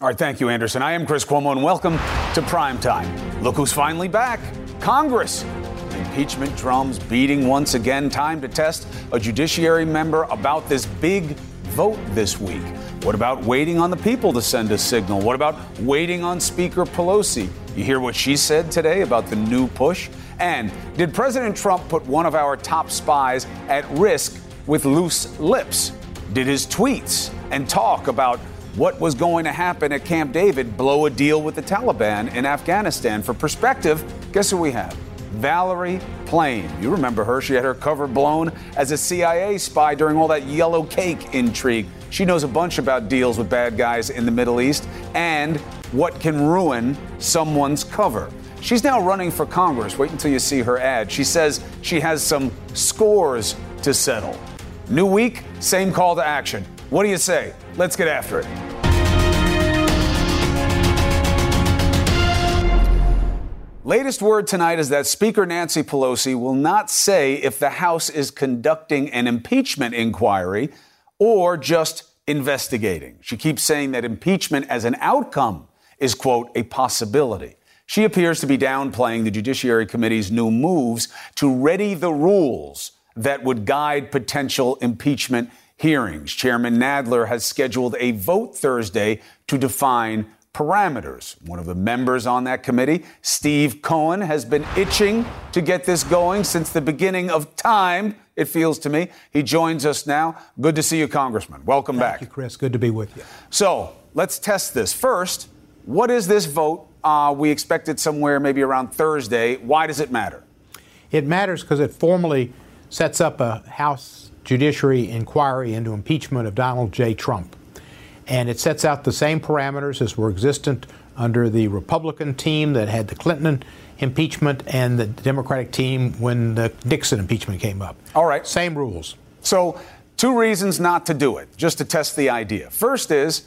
All right, thank you, Anderson. I am Chris Cuomo, and welcome to Prime Time. Look who's finally back Congress. Impeachment drums beating once again. Time to test a judiciary member about this big vote this week. What about waiting on the people to send a signal? What about waiting on Speaker Pelosi? You hear what she said today about the new push? And did President Trump put one of our top spies at risk with loose lips? Did his tweets and talk about what was going to happen at Camp David blow a deal with the Taliban in Afghanistan? For perspective, guess who we have? Valerie Plame. You remember her. She had her cover blown as a CIA spy during all that yellow cake intrigue. She knows a bunch about deals with bad guys in the Middle East and what can ruin someone's cover. She's now running for Congress. Wait until you see her ad. She says she has some scores to settle. New week, same call to action. What do you say? Let's get after it. Latest word tonight is that Speaker Nancy Pelosi will not say if the House is conducting an impeachment inquiry or just investigating. She keeps saying that impeachment as an outcome is, quote, a possibility. She appears to be downplaying the Judiciary Committee's new moves to ready the rules that would guide potential impeachment hearings. Chairman Nadler has scheduled a vote Thursday to define parameters. One of the members on that committee, Steve Cohen, has been itching to get this going since the beginning of time, it feels to me. He joins us now. Good to see you, Congressman. Welcome Thank back. Thank you, Chris. Good to be with you. So let's test this. First, what is this vote? Uh, we expect it somewhere maybe around Thursday. Why does it matter? It matters because it formally sets up a House Judiciary inquiry into impeachment of Donald J. Trump and it sets out the same parameters as were existent under the Republican team that had the Clinton impeachment and the Democratic team when the Nixon impeachment came up. All right. Same rules. So, two reasons not to do it, just to test the idea. First is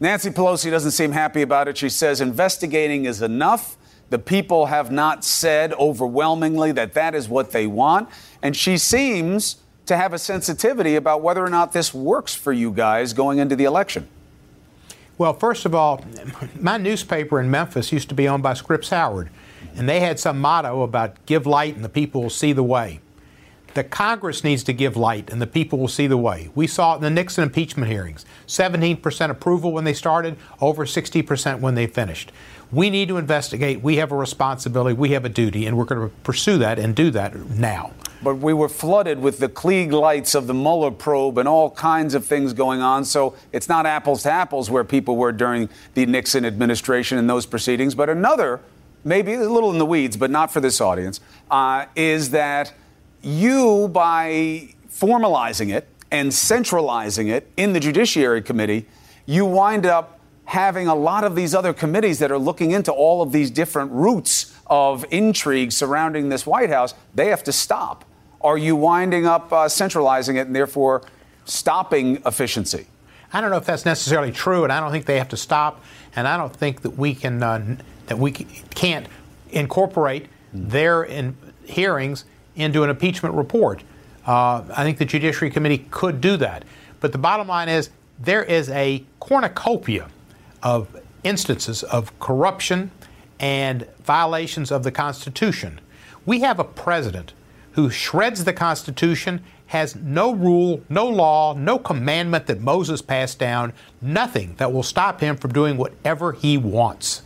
Nancy Pelosi doesn't seem happy about it. She says investigating is enough. The people have not said overwhelmingly that that is what they want. And she seems to have a sensitivity about whether or not this works for you guys going into the election. Well, first of all, my newspaper in Memphis used to be owned by Scripps Howard, and they had some motto about give light and the people will see the way. The Congress needs to give light and the people will see the way. We saw it in the Nixon impeachment hearings 17% approval when they started, over 60% when they finished. We need to investigate. We have a responsibility, we have a duty, and we're going to pursue that and do that now but we were flooded with the Klieg lights of the Mueller probe and all kinds of things going on. So it's not apples to apples where people were during the Nixon administration and those proceedings. But another, maybe a little in the weeds, but not for this audience, uh, is that you, by formalizing it and centralizing it in the Judiciary Committee, you wind up having a lot of these other committees that are looking into all of these different routes of intrigue surrounding this White House, they have to stop. Are you winding up uh, centralizing it and therefore stopping efficiency? I don't know if that's necessarily true, and I don't think they have to stop, and I don't think that we can uh, that we can't incorporate their in hearings into an impeachment report. Uh, I think the Judiciary Committee could do that, but the bottom line is there is a cornucopia of instances of corruption and violations of the Constitution. We have a president who shreds the Constitution, has no rule, no law, no commandment that Moses passed down, nothing that will stop him from doing whatever he wants.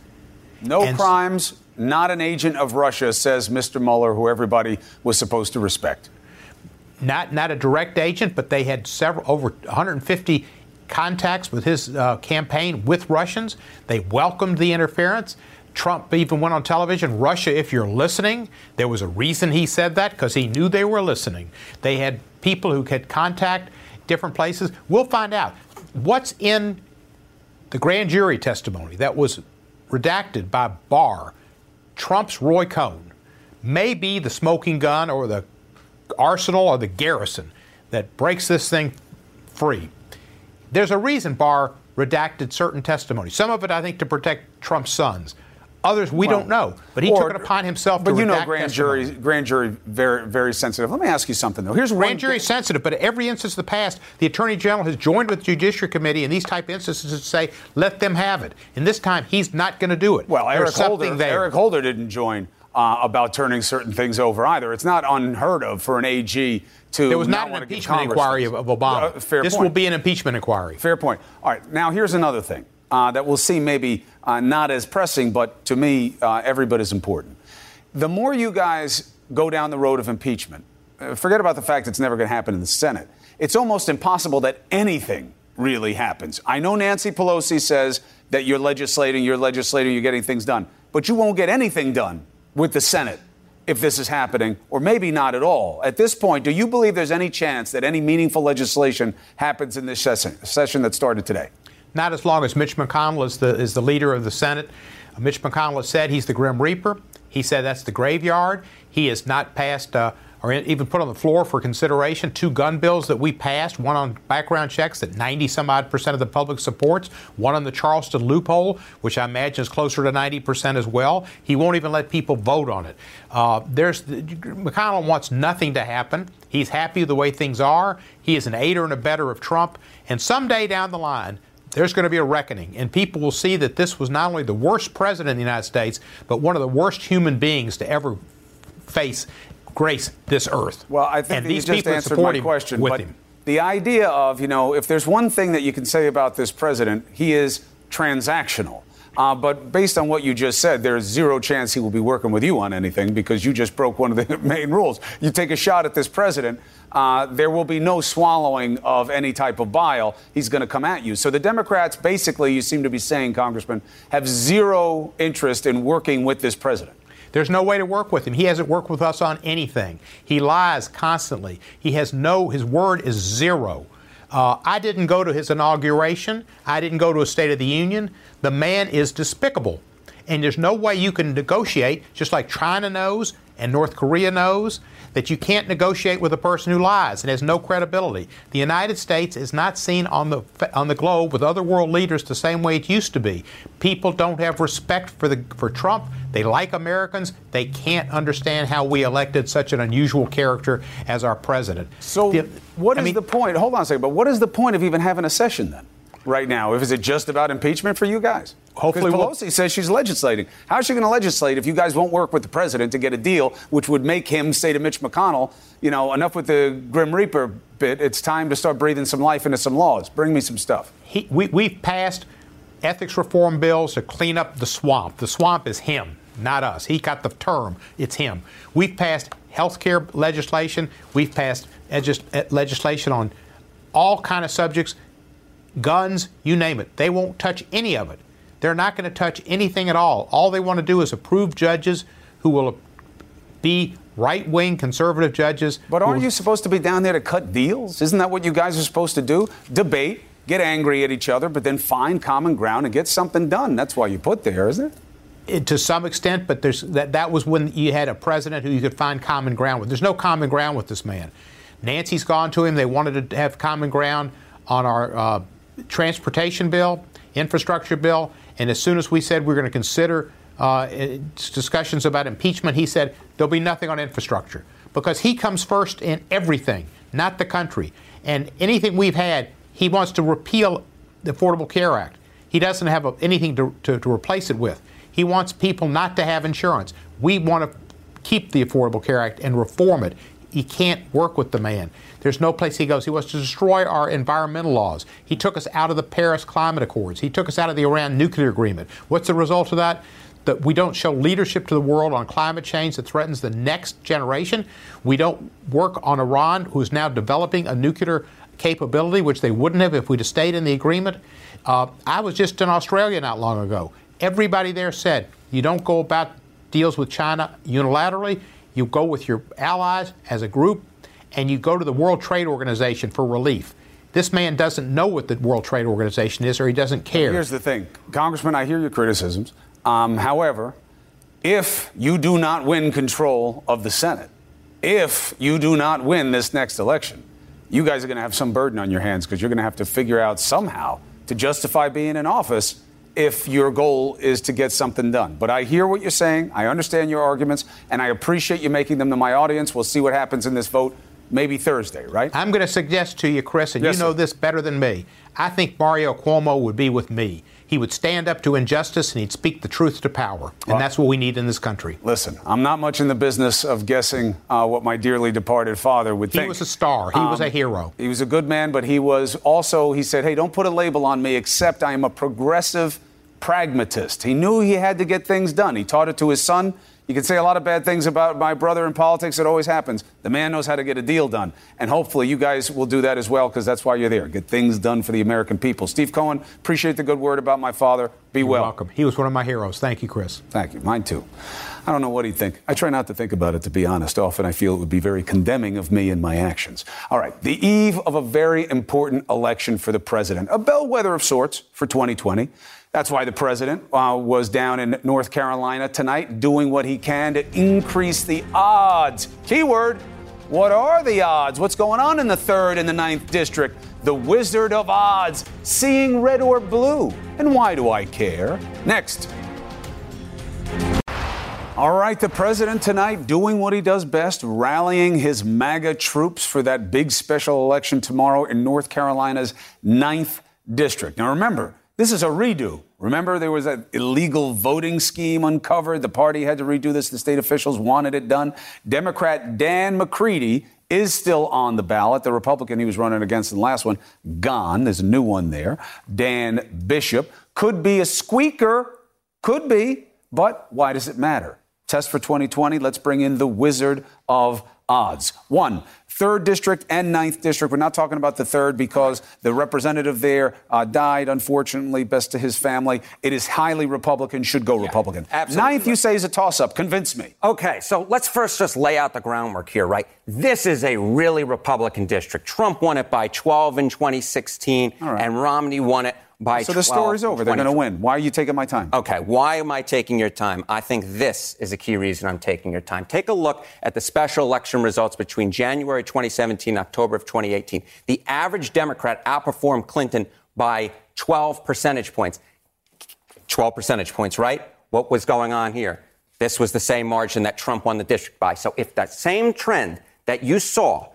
No and crimes, not an agent of Russia, says Mr. Mueller, who everybody was supposed to respect. Not, not a direct agent, but they had several over 150 contacts with his uh, campaign with Russians. They welcomed the interference. Trump even went on television Russia, if you're listening. There was a reason he said that because he knew they were listening. They had people who could contact different places. We'll find out. What's in the grand jury testimony that was redacted by Barr, Trump's Roy Cohn, may be the smoking gun or the arsenal or the garrison that breaks this thing free. There's a reason Barr redacted certain testimony. Some of it, I think, to protect Trump's sons. Others we well, don't know, but he or, took it upon himself. To do that. But you know, grand jury, grand jury, very, very sensitive. Let me ask you something though. Here's grand jury sensitive, but every instance of the past, the attorney general has joined with the judiciary committee in these type of instances to say let them have it. And this time, he's not going to do it. Well, Eric Holder, there. Eric Holder didn't join uh, about turning certain things over either. It's not unheard of for an AG to. There was not, not an impeachment inquiry of, of Obama. Uh, fair this point. will be an impeachment inquiry. Fair point. All right. Now here's another thing uh, that we'll see maybe uh, not as pressing, but to me, uh, every bit as important. The more you guys go down the road of impeachment, uh, forget about the fact it's never going to happen in the Senate. It's almost impossible that anything really happens. I know Nancy Pelosi says that you're legislating, you're legislating, you're getting things done, but you won't get anything done with the Senate if this is happening, or maybe not at all. At this point, do you believe there's any chance that any meaningful legislation happens in this session, session that started today? Not as long as Mitch McConnell is the, is the leader of the Senate. Uh, Mitch McConnell has said he's the Grim Reaper. He said that's the graveyard. He has not passed uh, or even put on the floor for consideration two gun bills that we passed one on background checks that 90 some odd percent of the public supports, one on the Charleston loophole, which I imagine is closer to 90 percent as well. He won't even let people vote on it. Uh, there's McConnell wants nothing to happen. He's happy the way things are. He is an aider and abetter of Trump. And someday down the line, there's going to be a reckoning, and people will see that this was not only the worst president in the United States, but one of the worst human beings to ever face grace this earth. Well, I think and these you just answered my question. but him. The idea of, you know, if there's one thing that you can say about this president, he is transactional. Uh, but based on what you just said, there's zero chance he will be working with you on anything because you just broke one of the main rules. You take a shot at this president, uh, there will be no swallowing of any type of bile. He's going to come at you. So the Democrats, basically, you seem to be saying, Congressman, have zero interest in working with this president. There's no way to work with him. He hasn't worked with us on anything. He lies constantly. He has no, his word is zero. Uh, I didn't go to his inauguration. I didn't go to a State of the Union. The man is despicable. And there's no way you can negotiate, just like China knows and North Korea knows that you can't negotiate with a person who lies and has no credibility. The United States is not seen on the on the globe with other world leaders the same way it used to be. People don't have respect for the for Trump. They like Americans. They can't understand how we elected such an unusual character as our president. So, the, what is I mean, the point? Hold on a second. But what is the point of even having a session then? Right now? If is it just about impeachment for you guys? Hopefully, Pelosi we'll... says she's legislating. How is she going to legislate if you guys won't work with the president to get a deal, which would make him say to Mitch McConnell, you know, enough with the Grim Reaper bit. It's time to start breathing some life into some laws. Bring me some stuff. He, we, we've passed ethics reform bills to clean up the swamp. The swamp is him, not us. He got the term. It's him. We've passed health care legislation. We've passed eh, legislation on all kind of subjects guns, you name it. They won't touch any of it. They're not going to touch anything at all. All they want to do is approve judges who will be right wing conservative judges. But aren't you supposed to be down there to cut deals? Isn't that what you guys are supposed to do? Debate, get angry at each other, but then find common ground and get something done. That's why you put there, isn't it? it to some extent, but there's that, that was when you had a president who you could find common ground with. There's no common ground with this man. Nancy's gone to him. They wanted to have common ground on our uh, transportation bill, infrastructure bill, and as soon as we said we are going to consider uh, discussions about impeachment, he said there'll be nothing on infrastructure because he comes first in everything, not the country. And anything we've had, he wants to repeal the Affordable Care Act. He doesn't have a, anything to, to, to replace it with. He wants people not to have insurance. We want to keep the Affordable Care Act and reform it. He can't work with the man. There's no place he goes. He wants to destroy our environmental laws. He took us out of the Paris Climate Accords. He took us out of the Iran nuclear agreement. What's the result of that? That we don't show leadership to the world on climate change that threatens the next generation. We don't work on Iran, who's now developing a nuclear capability, which they wouldn't have if we'd have stayed in the agreement. Uh, I was just in Australia not long ago. Everybody there said you don't go about deals with China unilaterally. You go with your allies as a group and you go to the World Trade Organization for relief. This man doesn't know what the World Trade Organization is, or he doesn't care. Here's the thing, Congressman. I hear your criticisms. Um, however, if you do not win control of the Senate, if you do not win this next election, you guys are going to have some burden on your hands because you're going to have to figure out somehow to justify being in office if your goal is to get something done. But I hear what you're saying. I understand your arguments, and I appreciate you making them to my audience. We'll see what happens in this vote maybe Thursday, right? I'm going to suggest to you, Chris, and Yes, you know sir. this better than me. I think Mario Cuomo would be with me. He would stand up to injustice and he'd speak the truth to power. And that's what we need in this country. Listen, I'm not much in the business of guessing uh, what my dearly departed father would He think. He was a star. He was a hero. He was a good man, but he was also, he said, hey, don't put a label on me except I am a progressive pragmatist. He knew he had to get things done. He taught it to his son. You can say a lot of bad things about my brother in politics. It always happens. The man knows how to get a deal done. And hopefully you guys will do that as well because that's why you're there. Get things done for the American people. Steve Cohen, appreciate the good word about my father. Be well. Welcome. He was one of my heroes. Thank you, Chris. Thank you. Mine too. I don't know what he'd think. I try not to think about it, to be honest. Often I feel it would be very condemning of me and my actions. All right. The eve of a very important election for the president, a bellwether of sorts for 2020. That's why the president uh, was down in North Carolina tonight doing what he can to increase the odds. Keyword what are the odds? What's going on in the third and the ninth district? The Wizard of Odds, seeing red or blue. And why do I care? Next. All right, the president tonight doing what he does best, rallying his MAGA troops for that big special election tomorrow in North Carolina's ninth district. Now remember, this is a redo. Remember, there was an illegal voting scheme uncovered. The party had to redo this. The state officials wanted it done. Democrat Dan McCready is still on the ballot. The Republican he was running against in the last one, gone. There's a new one there. Dan Bishop could be a squeaker, could be, but why does it matter? Test for 2020. Let's bring in the wizard of odds. One, third district and ninth district. We're not talking about the third because the representative there uh, died, unfortunately. Best to his family. It is highly Republican, should go Republican. absolutely Ninth, you say, is a toss up. Convince me. Okay, so let's first just lay out the groundwork here, right? This is a really Republican district. Trump won it by 12 in 2016, All right. and Romney won it by So 12 the story's over. They're going to win. Why are you taking my time? Okay, why am I taking your time? I think this is a key reason I'm taking your time. Take a look at the special election results between January 2017 October of 2018. The average Democrat outperformed Clinton by 12 percentage points. 12 percentage points, right? What was going on here? This was the same margin that Trump won the district by. So if that same trend that you saw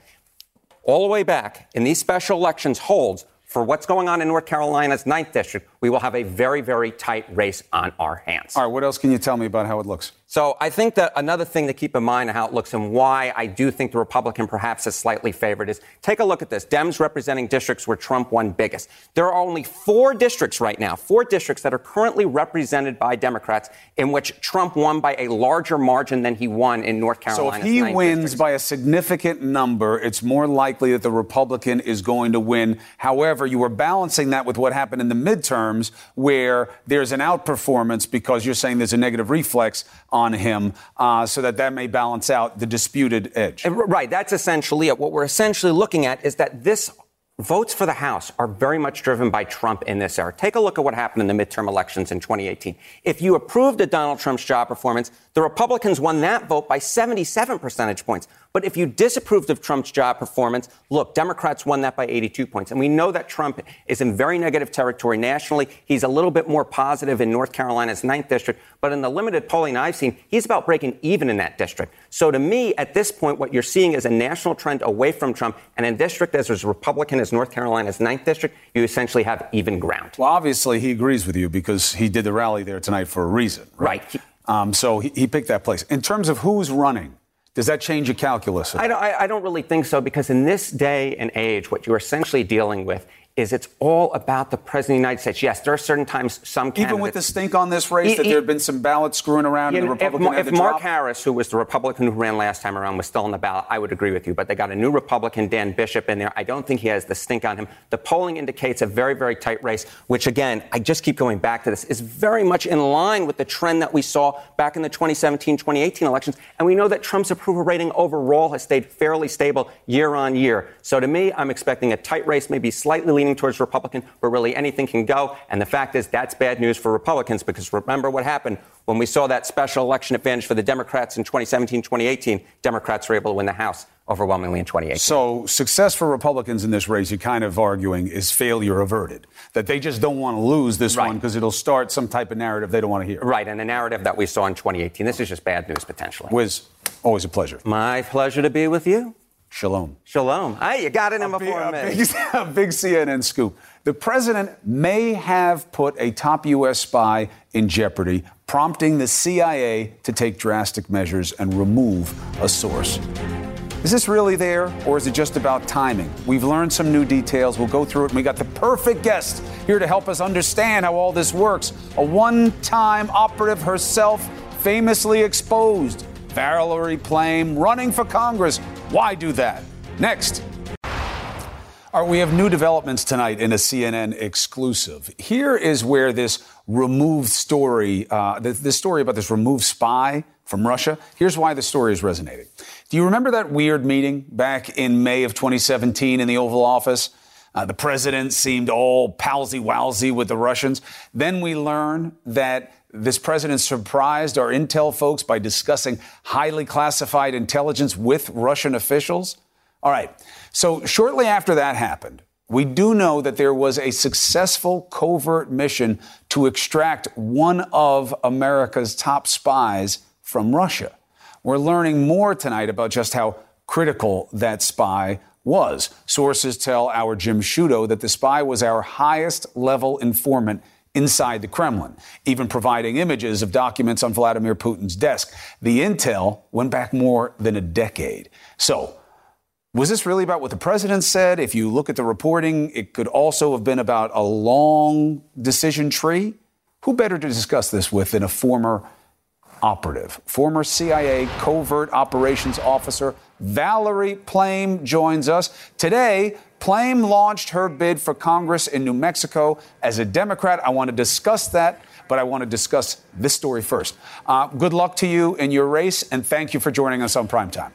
all the way back in these special elections holds for what's going on in North Carolina's ninth district, we will have a very, very tight race on our hands. All right, what else can you tell me about how it looks? So I think that another thing to keep in mind how it looks and why I do think the Republican perhaps is slightly favored is take a look at this. Dems representing districts where Trump won biggest. There are only four districts right now, four districts that are currently represented by Democrats in which Trump won by a larger margin than he won in North Carolina. So if he wins by a significant number, it's more likely that the Republican is going to win. However, you are balancing that with what happened in the midterms, where there's an outperformance because you're saying there's a negative reflex on him, uh, so that that may balance out the disputed edge. Right. That's essentially it. What we're essentially looking at is that this votes for the House are very much driven by Trump in this era. Take a look at what happened in the midterm elections in 2018. If you approved of Donald Trump's job performance, the Republicans won that vote by 77 percentage points. But if you disapproved of Trump's job performance, look, Democrats won that by 82 points. And we know that Trump is in very negative territory nationally. He's a little bit more positive in North Carolina's ninth district. But in the limited polling I've seen, he's about breaking even in that district. So to me, at this point, what you're seeing is a national trend away from Trump. And in a district as as Republican as North Carolina's ninth district, you essentially have even ground. Well, obviously, he agrees with you because he did the rally there tonight for a reason. Right. Um, so he, he picked that place. In terms of who's running, does that change your calculus? I don't, I, I don't really think so because in this day and age, what you're essentially dealing with is it's all about the president of the United States. Yes, there are certain times some candidates. Even with the stink on this race, E- that there had been some ballots screwing around and the if, Republican if to Mark drop? Harris, who was the Republican who ran last time around, was still on the ballot, I would agree with you. But they got a new Republican, Dan Bishop, in there. I don't think he has the stink on him. The polling indicates a very, very tight race, which, again, I just keep going back to this, is very much in line with the trend that we saw back in the 2017 2018 elections. And we know that Trump's approval rating overall has stayed fairly stable year on year. So to me, I'm expecting a tight race, maybe slightly leaning towards Republican, but really anything can go. And the fact is, that's bad news for Republicans because remember what happened when we saw that special election advantage for the Democrats in 2017 2018. Democrats were able to win the House overwhelmingly in 2018. So, success for Republicans in this race, you're kind of arguing, is failure averted. That they just don't want to lose this right. one because it'll start some type of narrative they don't want to hear. Right, and the narrative that we saw in 2018. This is just bad news potentially. Wiz, always a pleasure. My pleasure to be with you. Shalom. Shalom. Hey, you got it in a before big, a big, a big CNN scoop. The president may have put a top U.S. spy in jeopardy, prompting the CIA to take drastic measures and remove a source. Is this really there, or is it just about timing? We've learned some new details. We'll go through it, and we got the perfect guest here to help us understand how all this works. A one time operative herself, famously exposed. Valerie Plame running for Congress. Why do that? Next. We have new developments tonight in a CNN exclusive. Here is where this removed story, uh, this story about this removed spy from Russia, here's why the story is resonating. Do you remember that weird meeting back in May of 2017 in the Oval Office? Uh, the president seemed all palsy walsy with the Russians. Then we learn that this president surprised our intel folks by discussing highly classified intelligence with Russian officials. All right. So, shortly after that happened, we do know that there was a successful covert mission to extract one of America's top spies from Russia. We're learning more tonight about just how critical that spy was. Sources tell our Jim Sciutto that the spy was our highest level informant inside the Kremlin, even providing images of documents on Vladimir Putin's desk. The intel went back more than a decade. So, was this really about what the president said? If you look at the reporting, it could also have been about a long decision tree. Who better to discuss this with than a former operative? Former CIA covert operations officer Valerie Plame joins us. Today, Plame launched her bid for Congress in New Mexico. As a Democrat, I want to discuss that, but I want to discuss this story first. Uh, good luck to you in your race, and thank you for joining us on Primetime.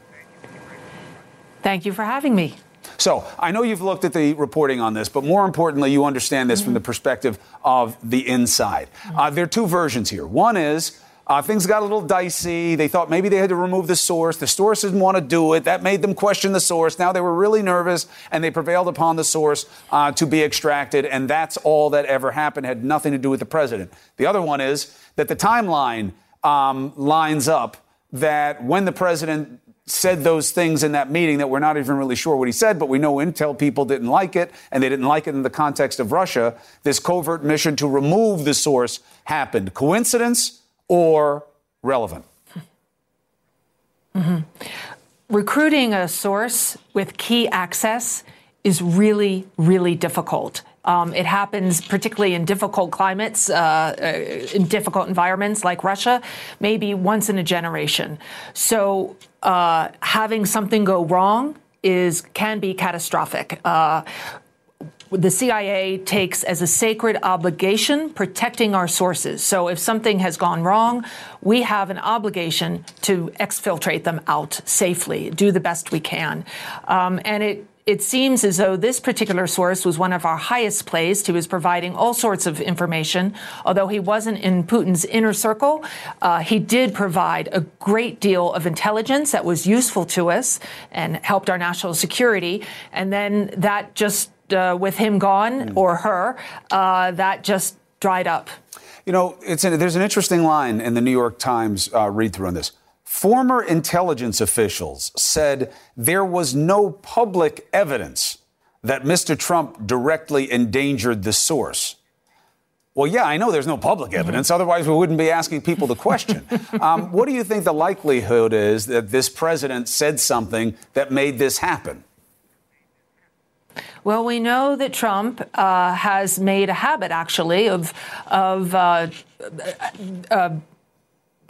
Thank you for having me. So I know you've looked at the reporting on this, but more importantly, you understand this mm-hmm. from the perspective of the inside. Mm-hmm. Uh, there are two versions here. One is uh, things got a little dicey. They thought maybe they had to remove the source. The source didn't want to do it. That made them question the source. Now they were really nervous, and they prevailed upon the source uh, to be extracted. And that's all that ever happened. Had nothing to do with the president. The other one is that the timeline um, lines up. That when the president said those things in that meeting that we're not even really sure what he said, but we know intel people didn't like it, and they didn't like it in the context of Russia. This covert mission to remove the source happened. Coincidence or relevant? Mm-hmm. Recruiting a source with key access is really, really difficult. Um, it happens particularly in difficult climates, uh, uh, in difficult environments like Russia, maybe once in a generation. So uh, having something go wrong is can be catastrophic. Uh, the CIA takes as a sacred obligation protecting our sources. So if something has gone wrong, we have an obligation to exfiltrate them out safely, do the best we can. Um, and it it seems as though this particular source was one of our highest placed. He was providing all sorts of information. Although he wasn't in Putin's inner circle, uh, he did provide a great deal of intelligence that was useful to us and helped our national security. And then that just, uh, with him gone mm. or her, uh, that just dried up. You know, it's an, there's an interesting line in the New York Times uh, read through on this. Former intelligence officials said there was no public evidence that Mr. Trump directly endangered the source. Well, yeah, I know there's no public evidence. Mm-hmm. Otherwise, we wouldn't be asking people the question. um, what do you think the likelihood is that this president said something that made this happen? Well, we know that Trump uh, has made a habit, actually, of of uh, uh,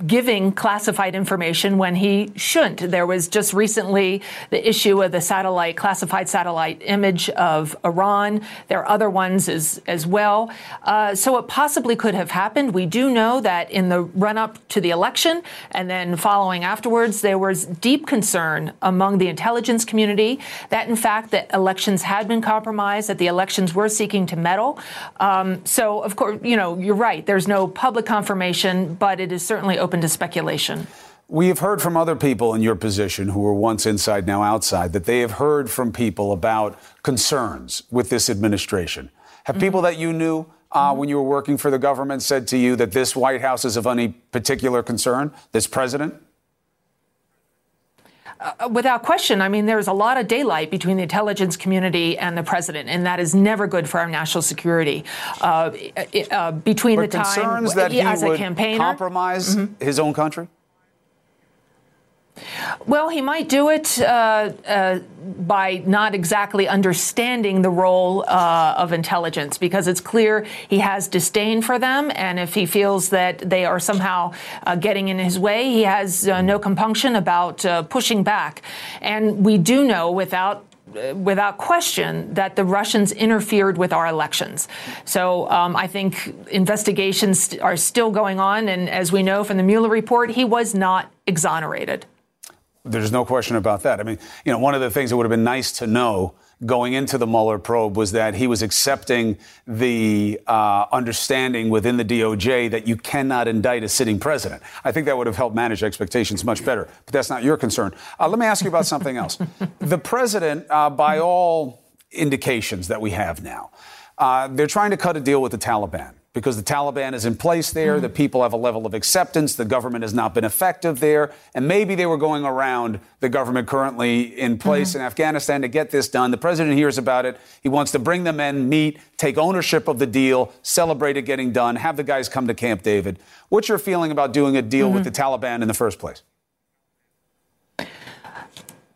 giving classified information when he shouldn't. There was just recently the issue of the satellite, classified satellite image of Iran. There are other ones as, as well. Uh, so it possibly could have happened. We do know that in the run up to the election and then following afterwards, there was deep concern among the intelligence community that, in fact, the elections had been compromised, that the elections were seeking to meddle. Um, so, of course, you know, you're right. There's no public confirmation, but it is certainly open open to speculation. We have heard from other people in your position who were once inside, now outside, that they have heard from people about concerns with this administration. Have mm-hmm. people that you knew uh, mm-hmm. when you were working for the government said to you that this White House is of any particular concern, this president? Uh, without question, I mean, there's a lot of daylight between the intelligence community and the president, and that is never good for our national security. Uh, uh, between but the time that he as a campaigner, compromise mm-hmm. his own country. Well, he might do it uh, uh, by not exactly understanding the role uh, of intelligence because it's clear he has disdain for them. And if he feels that they are somehow uh, getting in his way, he has uh, no compunction about uh, pushing back. And we do know without without question that the Russians interfered with our elections. So um, I think investigations are still going on. And as we know from the Mueller report, he was not exonerated. There's no question about that. I mean, you know, one of the things that would have been nice to know going into the Mueller probe was that he was accepting the uh, understanding within the DOJ that you cannot indict a sitting president. I think that would have helped manage expectations much better. But that's not your concern. Uh, let me ask you about something else. the president, uh, by all indications that we have now, uh, they're trying to cut a deal with the Taliban because the Taliban is in place there. Mm. The people have a level of acceptance. The government has not been effective there. And maybe they were going around the government currently in place mm-hmm. in Afghanistan to get this done. The president hears about it. He wants to bring them in, meet, take ownership of the deal, celebrate it getting done, have the guys come to Camp David. What's your feeling about doing a deal mm-hmm. with the Taliban in the first place?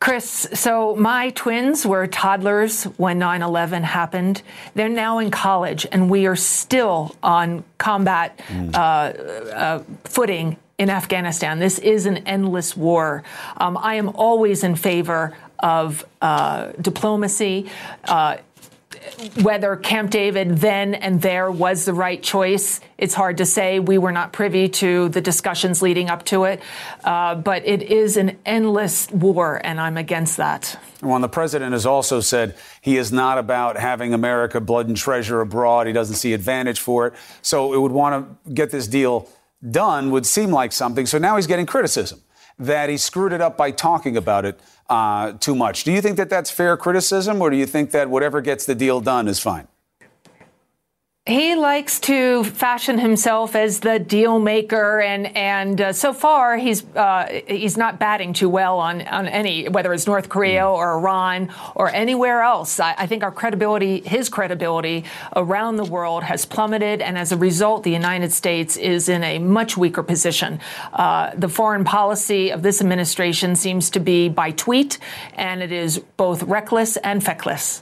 Chris, so my twins were toddlers when 9 11 happened. They're now in college, and we are still on combat mm. uh, uh, footing in Afghanistan. This is an endless war. Um, I am always in favor of uh, diplomacy. Uh, whether Camp David then and there was the right choice, it's hard to say. We were not privy to the discussions leading up to it. Uh, but it is an endless war, and I'm against that. Well, the president has also said he is not about having America blood and treasure abroad. He doesn't see advantage for it. So it would want to get this deal done would seem like something. So now he's getting criticism that he screwed it up by talking about it uh, too much. Do you think that that's fair criticism, or do you think that whatever gets the deal done is fine? He likes to fashion himself as the deal maker, and and uh, so far he's uh, he's not batting too well on on any whether it's North Korea or Iran or anywhere else. I, I, think our credibility, his credibility around the world has plummeted, and as a result, the United States is in a much weaker position. Uh, the foreign policy of this administration seems to be by tweet, and it is both reckless and feckless.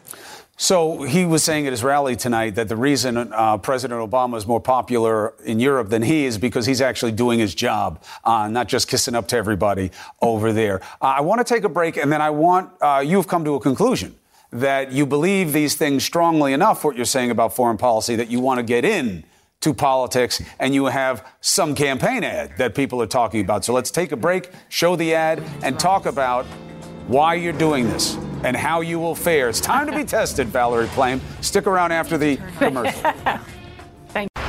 So he was saying at his rally tonight that the reason uh, President Obama is more popular in Europe than he is because he's actually doing his job, uh, not just kissing up to everybody over there. Uh, I want to take a break, and then I want uh, you've come to a conclusion that you believe these things strongly enough, what you're saying about foreign policy, that you want to get in to politics, and you have some campaign ad that people are talking about. So let's take a break, show the ad, and talk about why you're doing this and how you will fare. It's time to be tested, Valerie Plame. Stick around after the commercial. Thank you.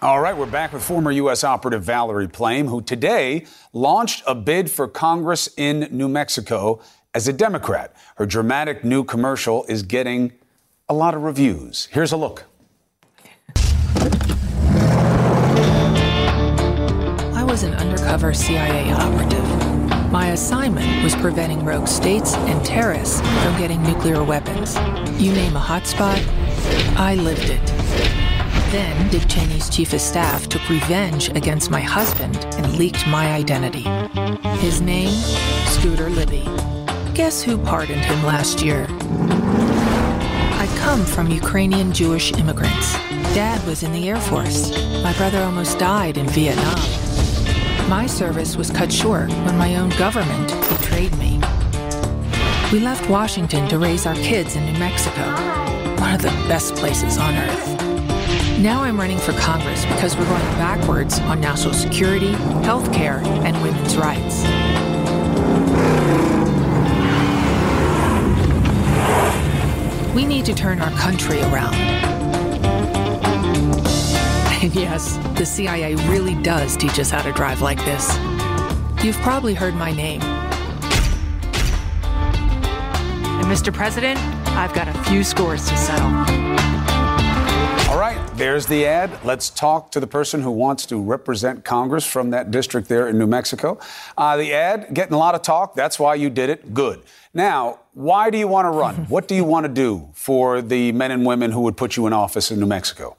All right, we're back with former U.S. Operative Valerie Plame, who today launched a bid for Congress in New Mexico as a Democrat. Her dramatic new commercial is getting a lot of reviews. Here's a look. I was an undercover CIA operative my assignment was preventing rogue states and terrorists from getting nuclear weapons. You name a hotspot, I lived it. Then Dick Cheney's chief of staff took revenge against my husband and leaked my identity. His name, Scooter Libby. Guess who pardoned him last year? I come from Ukrainian Jewish immigrants. Dad was in the Air Force. My brother almost died in Vietnam. My service was cut short when my own government betrayed me. We left Washington to raise our kids in New Mexico, one of the best places on earth. Now I'm running for Congress because we're going backwards on national security, health care, and women's rights. We need to turn our country around. And yes, the CIA really does teach us how to drive like this. You've probably heard my name. And Mr. President, I've got a few scores to settle. All right, there's the ad. Let's talk to the person who wants to represent Congress from that district there in New Mexico. Uh, the ad, getting a lot of talk. That's why you did it. Good. Now, why do you want to run? what do you want to do for the men and women who would put you in office in New Mexico?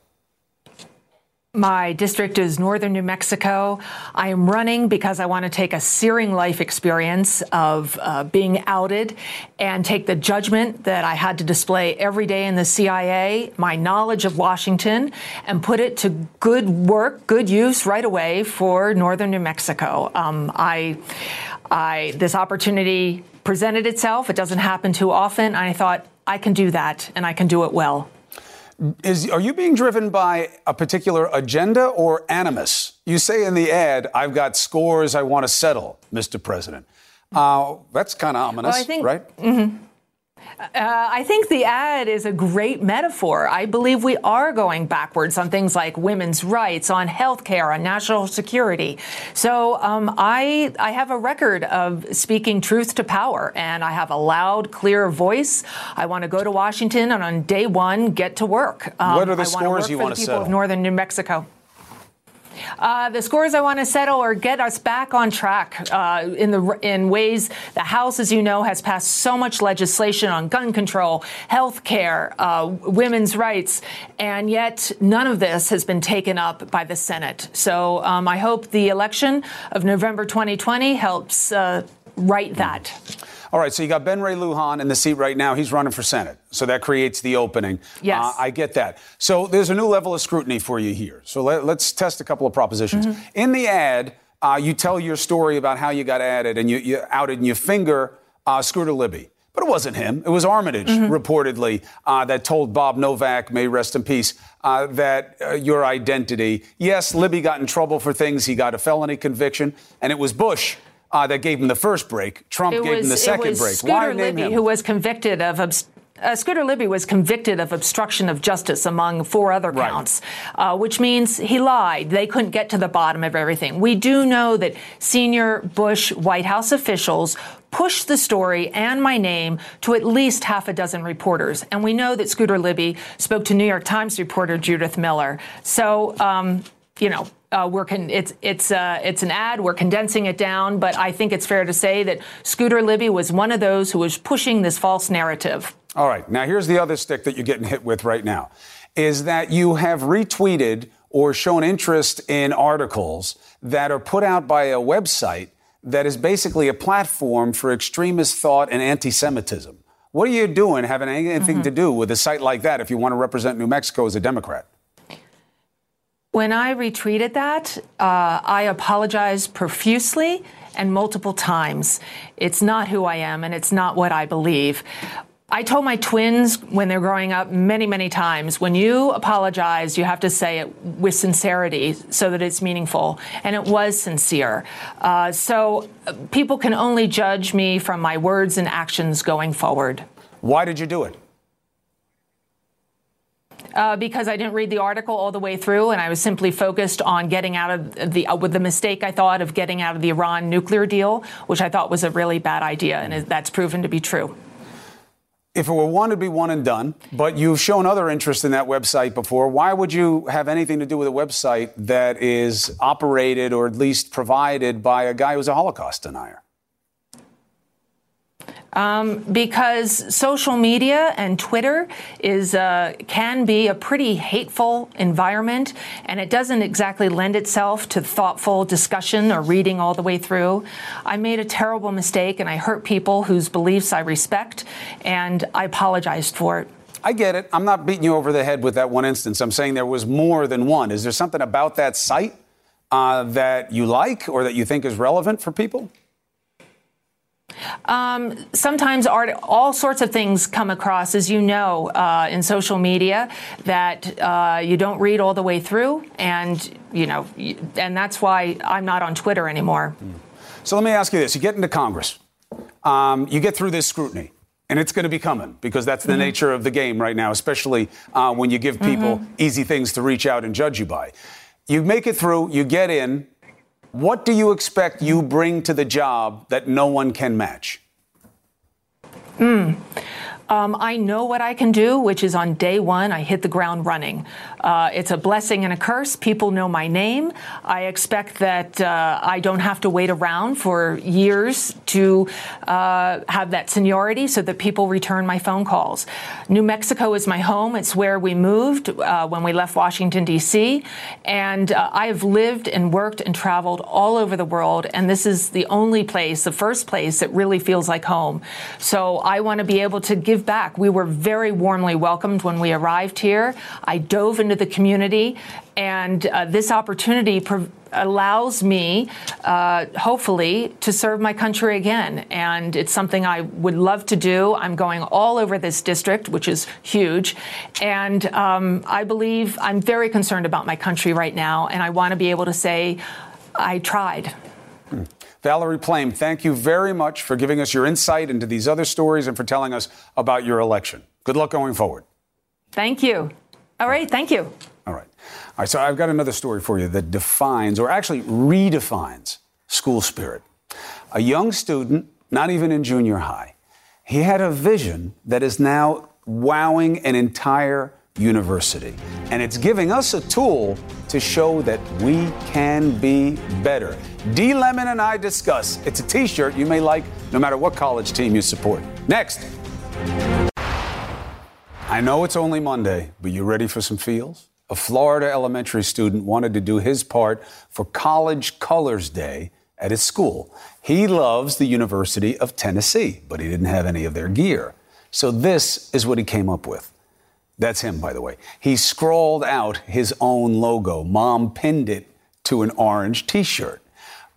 My district is northern New Mexico. I am running because I want to take a searing life experience of uh, being outed and take the judgment that I had to display every day in the CIA, my knowledge of Washington, and put it to good work, good use right away for northern New Mexico. Um, I, I, this opportunity presented itself. It doesn't happen too often. I thought I can do that and I can do it well. Is, are you being driven by a particular agenda or animus? You say in the ad, I've got scores I want to settle, Mr. President. Uh, that's kind of ominous, well, think, right? Mm-hmm. Uh, I think the ad is a great metaphor. I believe we are going backwards on things like women's rights, on health care, on national security. So um, I, I have a record of speaking truth to power, and I have a loud, clear voice. I want to go to Washington and on day one get to work. Um, what are the I scores you want to settle? Of northern New Mexico. Uh, the scores I want to settle or get us back on track uh, in the in ways the House, as you know, has passed so much legislation on gun control, health care, uh, women's rights, and yet none of this has been taken up by the Senate. So um, I hope the election of November 2020 helps uh, right that. All right, so you got Ben Ray Lujan in the seat right now. He's running for Senate. So that creates the opening. Yes. Uh, I get that. So there's a new level of scrutiny for you here. So let, us test a couple of propositions. Mm-hmm. In the ad, uh, you tell your story about how you got added and you, you outed and you finger uh, Scooter Libby. But it wasn't him. It was Armitage, mm-hmm. reportedly, uh, that told Bob Novak, may rest in peace, uh, that uh, your identity. Yes, Libby got in trouble for things. He got a felony conviction, and it was Bush uh, that gave him the first break. Trump it gave was, him the second break. Scooter Why Libby, him? who was convicted of obst- uh, Scooter Libby was convicted of obstruction of justice among four other counts, right. uh, which means he lied. They couldn't get to the bottom of everything. We do know that senior Bush White House officials pushed the story and my name to at least half a dozen reporters. And we know that Scooter Libby spoke to New York Times reporter Judith Miller. So, um, you know, uh, we're con- it's it's uh, it's an ad. We're condensing it down, but I think it's fair to say that Scooter Libby was one of those who was pushing this false narrative. All right, now here's the other stick that you're getting hit with right now, is that you have retweeted or shown interest in articles that are put out by a website that is basically a platform for extremist thought and anti-Semitism. What are you doing having anything mm-hmm. to do with a site like that if you want to represent New Mexico as a Democrat? When I retweeted that, uh, I apologized profusely and multiple times. It's not who I am and it's not what I believe. I told my twins when they're growing up many, many times when you apologize, you have to say it with sincerity so that it's meaningful. And it was sincere. Uh, so uh, people can only judge me from my words and actions going forward. Why did you do it? Uh, because I didn't read the article all the way through, and I was simply focused on getting out of the uh, with the mistake I thought of getting out of the Iran nuclear deal, which I thought was a really bad idea, and that's proven to be true. If it were one, it'd be one and done. But you've shown other interest in that website before. Why would you have anything to do with a website that is operated or at least provided by a guy who's a Holocaust denier? Um, because social media and Twitter is uh, can be a pretty hateful environment, and it doesn't exactly lend itself to thoughtful discussion or reading all the way through. I made a terrible mistake, and I hurt people whose beliefs I respect, and I apologized for it. I get it. I'm not beating you over the head with that one instance. I'm saying there was more than one. Is there something about that site uh, that you like or that you think is relevant for people? Um, sometimes art, all sorts of things come across, as you know, uh, in social media that uh, you don't read all the way through, and you know, and that's why I'm not on Twitter anymore. So let me ask you this: You get into Congress, um, you get through this scrutiny. And it's going to be coming because that's the mm-hmm. nature of the game right now, especially uh, when you give people mm-hmm. easy things to reach out and judge you by. You make it through, you get in, What do you expect you bring to the job that no one can match? Mm. Um, I know what I can do, which is on day one, I hit the ground running. Uh, it's a blessing and a curse. People know my name. I expect that uh, I don't have to wait around for years to uh, have that seniority so that people return my phone calls. New Mexico is my home. It's where we moved uh, when we left Washington, D.C. And uh, I have lived and worked and traveled all over the world. And this is the only place, the first place that really feels like home. So I want to be able to give back. We were very warmly welcomed when we arrived here. I dove into the community, and uh, this opportunity allows me, uh, hopefully, to serve my country again. And it's something I would love to do. I'm going all over this district, which is huge. And um, I believe I'm very concerned about my country right now, and I want to be able to say, I tried. Valerie Plame, thank you very much for giving us your insight into these other stories and for telling us about your election. Good luck going forward. Thank you. All right, thank you. All right. All right, so I've got another story for you that defines, or actually redefines, school spirit. A young student, not even in junior high, he had a vision that is now wowing an entire University. And it's giving us a tool to show that we can be better. D. Lemon and I discuss. It's a t shirt you may like no matter what college team you support. Next. I know it's only Monday, but you ready for some feels? A Florida elementary student wanted to do his part for College Colors Day at his school. He loves the University of Tennessee, but he didn't have any of their gear. So this is what he came up with. That's him, by the way. He scrawled out his own logo. Mom pinned it to an orange t shirt.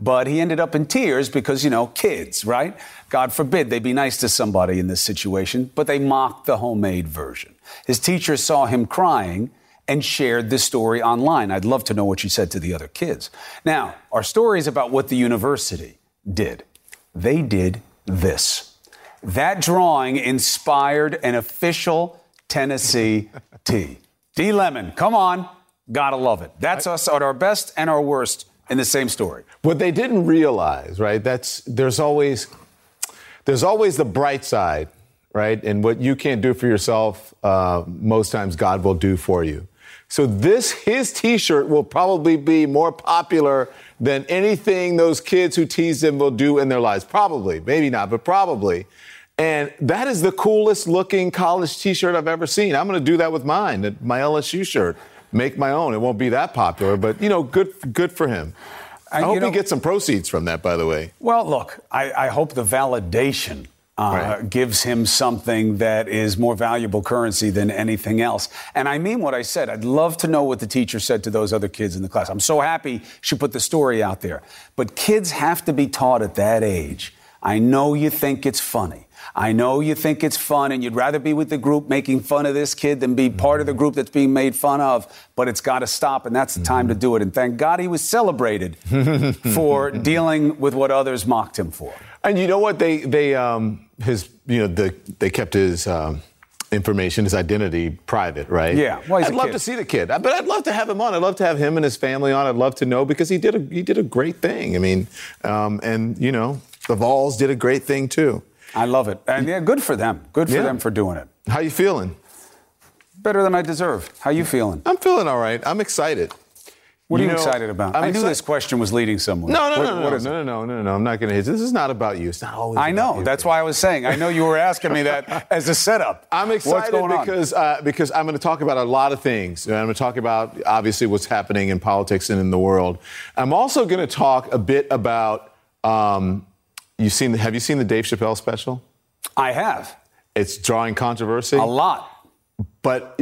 But he ended up in tears because, you know, kids, right? God forbid they'd be nice to somebody in this situation, but they mocked the homemade version. His teacher saw him crying and shared this story online. I'd love to know what she said to the other kids. Now, our story is about what the university did. They did this. That drawing inspired an official Tennessee tee. D Lemon, come on. Gotta love it. That's us at our best and our worst in the same story. What they didn't realize, right? That's there's always there's always the bright side, right? And what you can't do for yourself, uh, most times God will do for you. So this his T-shirt will probably be more popular than anything those kids who tease him will do in their lives. Probably, maybe not, but probably. And that is the coolest looking college t shirt I've ever seen. I'm going to do that with mine, my LSU shirt. Make my own. It won't be that popular, but, you know, good, good for him. I, I hope know, he gets some proceeds from that, by the way. Well, look, I, I hope the validation uh, right. gives him something that is more valuable currency than anything else. And I mean what I said. I'd love to know what the teacher said to those other kids in the class. I'm so happy she put the story out there. But kids have to be taught at that age. I know you think it's funny. I know you think it's fun and you'd rather be with the group making fun of this kid than be part of the group that's being made fun of, but it's got to stop and that's the time to do it. And thank God he was celebrated for dealing with what others mocked him for. And you know what? They, they, um, his, you know, the, they kept his, um, information, his identity private, right? Yeah. Well, I'd love kid. to see the kid, but I'd love to have him on. I'd love to have him and his family on. I'd love to know because he did a he did a great thing. I mean, um, and you know, the Vols did a great thing too. I love it. And yeah, good for them. Good for yeah. them for doing it. How you feeling? Better than I deserve. How you feeling? I'm feeling all right. I'm excited. What are you, you know, excited about? I'm i knew exci- this question was leading somewhere. No, no, what, no, no, no, no, no, no, no, I'm not going to hit. This is not about you. It's not always. I know. You. That's why I was saying. I know you were asking me that as a setup. I'm excited because uh, because I'm going to talk about a lot of things. I'm going to talk about obviously what's happening in politics and in the world. I'm also going to talk a bit about. Um, you seen? Have you seen the Dave Chappelle special? I have. It's drawing controversy. A lot. But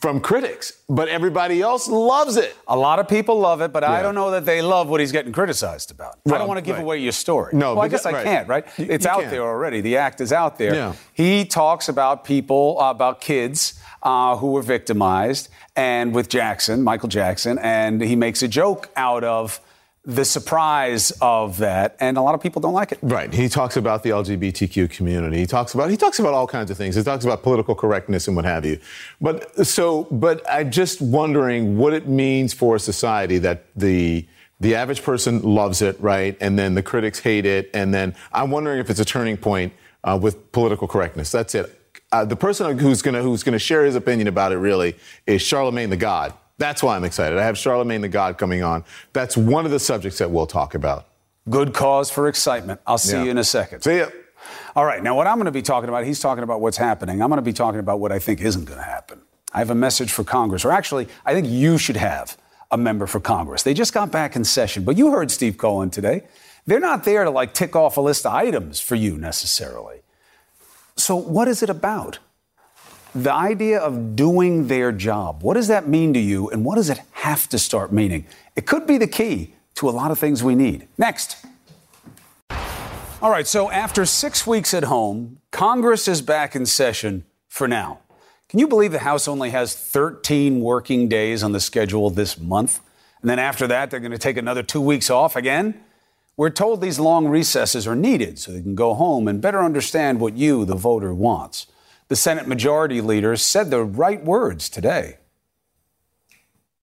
from critics, but everybody else loves it. A lot of people love it, but yeah. I don't know that they love what he's getting criticized about. I don't want to give right. away your story. No, well, I guess I right. can't, right? It's you out can. there already. The act is out there. Yeah. He talks about people, uh, about kids uh, who were victimized, and with Jackson, Michael Jackson, and he makes a joke out of the surprise of that, and a lot of people don't like it. Right. He talks about the LGBTQ community. He talks about he talks about all kinds of things. He talks about political correctness and what have you. But so, but I'm just wondering what it means for a society that the the average person loves it, right? And then the critics hate it. And then I'm wondering if it's a turning point uh, with political correctness. That's it. Uh, the person who's to who's to share his opinion about it really is Charlamagne tha God. That's why I'm excited. I have Charlamagne tha God coming on. That's one of the subjects that we'll talk about. Good cause for excitement. I'll see yeah. you in a second. See ya. All right. Now, what I'm going to be talking about, he's talking about what's happening. I'm going to be talking about what I think isn't going to happen. I have a message for Congress, or actually, I think you should have a member for Congress. They just got back in session, but you heard Steve Cohen today. They're not there to like tick off a list of items for you necessarily. So, what is it about? The idea of doing their job. What does that mean to you, and what does it have to start meaning? It could be the key to a lot of things we need. Next. All right, so after six weeks at home, Congress is back in session for now. Can you believe the House only has 13 working days on the schedule this month? And then after that, they're going to take another two weeks off again? We're told these long recesses are needed so they can go home and better understand what you, the voter, wants. The Senate Majority Leader said the right words today.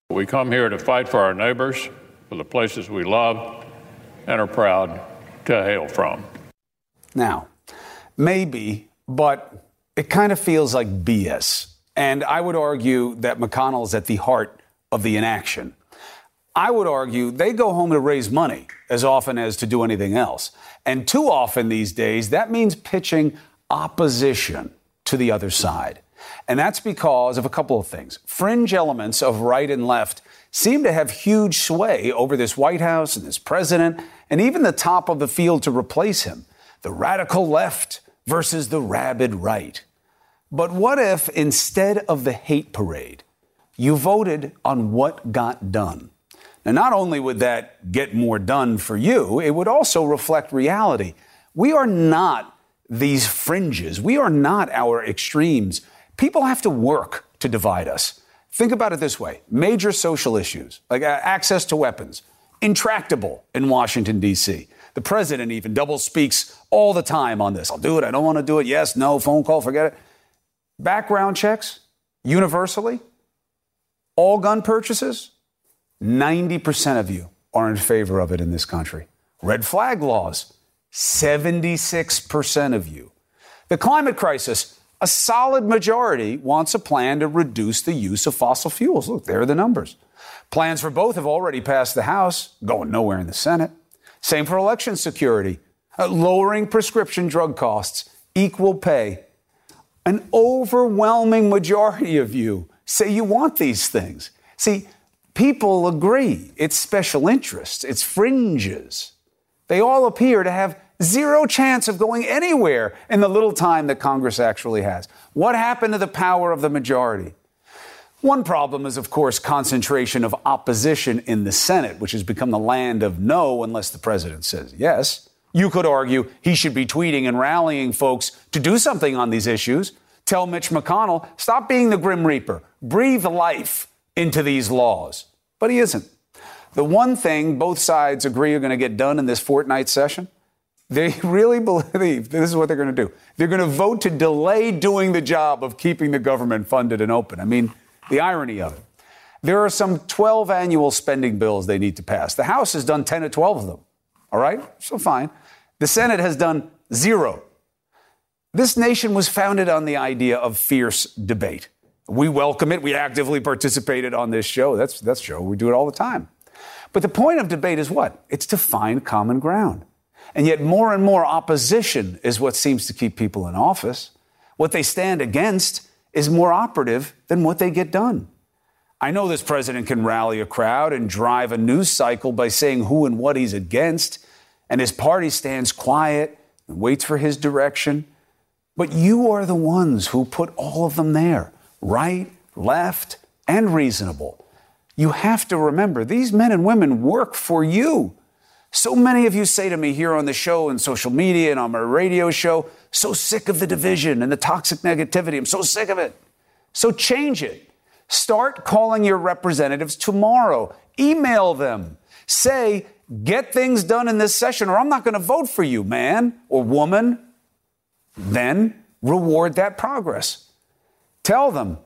We come here to fight for our neighbors, for the places we love and are proud to hail from. Now, maybe, but it kind of feels like BS. And I would argue that McConnell is at the heart of the inaction. I would argue they go home to raise money as often as to do anything else. And too often these days, that means pitching opposition to the other side. And that's because of a couple of things. Fringe elements of right and left seem to have huge sway over this White House and this president, and even the top of the field to replace him the radical left versus the rabid right. But what if instead of the hate parade, you voted on what got done? Now, not only would that get more done for you, it would also reflect reality. We are not these fringes, we are not our extremes. People have to work to divide us. Think about it this way major social issues, like uh, access to weapons, intractable in Washington, D.C. The president even double speaks all the time on this. I'll do it. I don't want to do it. Yes, no, phone call, forget it. Background checks, universally, all gun purchases, 90% of you are in favor of it in this country. Red flag laws, 76% of you. The climate crisis, a solid majority wants a plan to reduce the use of fossil fuels. Look, there are the numbers. Plans for both have already passed the House, going nowhere in the Senate. Same for election security, uh, lowering prescription drug costs, equal pay, an overwhelming majority of you say you want these things. See, people agree. It's special interests, it's fringes. They all appear to have zero chance of going anywhere in the little time that Congress actually has. What happened to the power of the majority? One problem is, of course, concentration of opposition in the Senate, which has become the land of no unless the president says yes. You could argue he should be tweeting and rallying folks to do something on these issues. Tell Mitch McConnell, stop being the Grim Reaper, breathe life into these laws. But he isn't. The one thing both sides agree are going to get done in this fortnight session, they really believe this is what they're going to do. They're going to vote to delay doing the job of keeping the government funded and open. I mean, the irony of it. There are some 12 annual spending bills they need to pass. The House has done 10 or 12 of them. All right? So fine. The Senate has done zero. This nation was founded on the idea of fierce debate. We welcome it. We actively participated on this show. That's that's show. We do it all the time. But the point of debate is what? It's to find common ground. And yet more and more opposition is what seems to keep people in office. What they stand against is more operative than what they get done. I know this president can rally a crowd and drive a news cycle by saying who and what he's against and his party stands quiet and waits for his direction. But you are the ones who put all of them there right, left, and reasonable. You have to remember these men and women work for you. So many of you say to me here on the show and social media and on my radio show, so sick of the division and the toxic negativity. I'm so sick of it. So change it. Start calling your representatives tomorrow. Email them. Say, Get things done in this session, or I'm not going to vote for you, man or woman. Then reward that progress. Tell them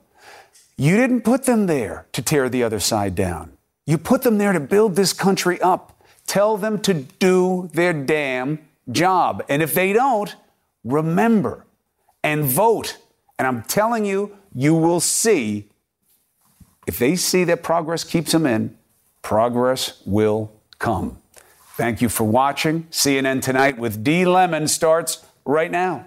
you didn't put them there to tear the other side down. You put them there to build this country up. Tell them to do their damn job. And if they don't, remember and vote. And I'm telling you, you will see if they see that progress keeps them in, progress will come. Thank you for watching. CNN Tonight with D. Lemon starts right now.